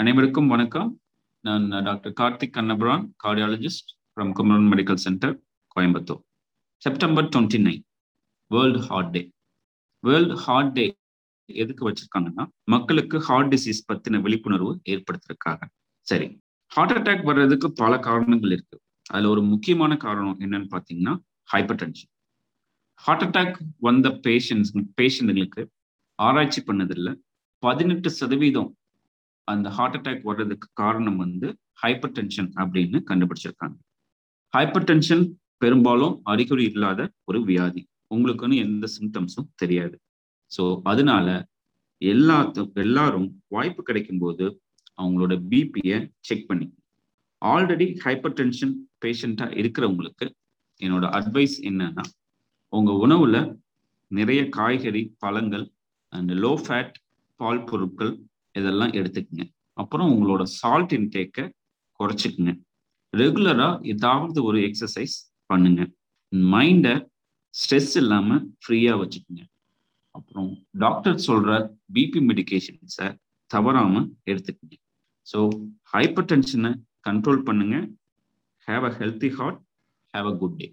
அனைவருக்கும் வணக்கம். நான் doctor Karthik Kannapuran cardiologist from Kumaran medical centre Coimbatore. September twenty nine world heart day world heart day எதுக்கு வச்சிருக்காங்கன்னா மக்களுக்கு ஹார்ட் டிசீஸ் பத்தின விழிப்புணர்வு ஏற்படுத்துறதுக்காக. சரி ஹார்ட் அட்டாக் வர்றதுக்கு பல காரணங்கள் இருக்கு. அதுல ஒரு முக்கியமான காரணம் என்னன்னு பாத்தீங்கன்னா ஹைப்பர் டென்ஷன் ஹார்ட் அட்டாக் வந்த பேஷண்ட்ஸ் பேஷண்ட்டுங்களுக்கு ஆராய்ச்சி பண்ணதில்லை. பதினெட்டு சதவீதம் அந்த ஹார்ட் அட்டாக் வர்றதுக்கு காரணம் வந்து ஹைப்பர் டென்ஷன் அப்படின்னு கண்டுபிடிச்சிருக்காங்க. ஹைப்பர் டென்ஷன் பெரும்பாலும் அறிகுறி இல்லாத ஒரு வியாதி. உங்களுக்குன்னு எந்த சிம்டம்ஸும் தெரியாது. ஸோ அதனால எல்லாத்து எல்லாரும் வாய்ப்பு கிடைக்கும் போது அவங்களோட பிபியை செக் பண்ணி. ஆல்ரெடி ஹைப்பர் டென்ஷன் பேஷண்ட்டாக இருக்கிறவங்களுக்கு என்னோட அட்வைஸ் என்னன்னா உங்கள் உணவில் நிறைய காய்கறி பழங்கள் அண்ட் லோ ஃபேட் பால் பொருட்கள் இதெல்லாம் எடுத்துக்கங்க. அப்புறம் உங்களோட சால்ட் இன்டேக்கை குறைச்சிக்குங்க. ரெகுலராக ஏதாவது ஒரு எக்ஸசைஸ் பண்ணுங்க. மைண்டை ஸ்ட்ரெஸ் இல்லாமல் ஃப்ரீயாக வச்சுக்கோங்க. அப்புறம் டாக்டர் சொல்கிற பிபி மெடிக்கேஷன்ஸை தவறாமல் எடுத்துக்கோங்க. ஸோ ஹைப்பர் டென்ஷனை கண்ட்ரோல் பண்ணுங்க. Have a healthy heart have a good day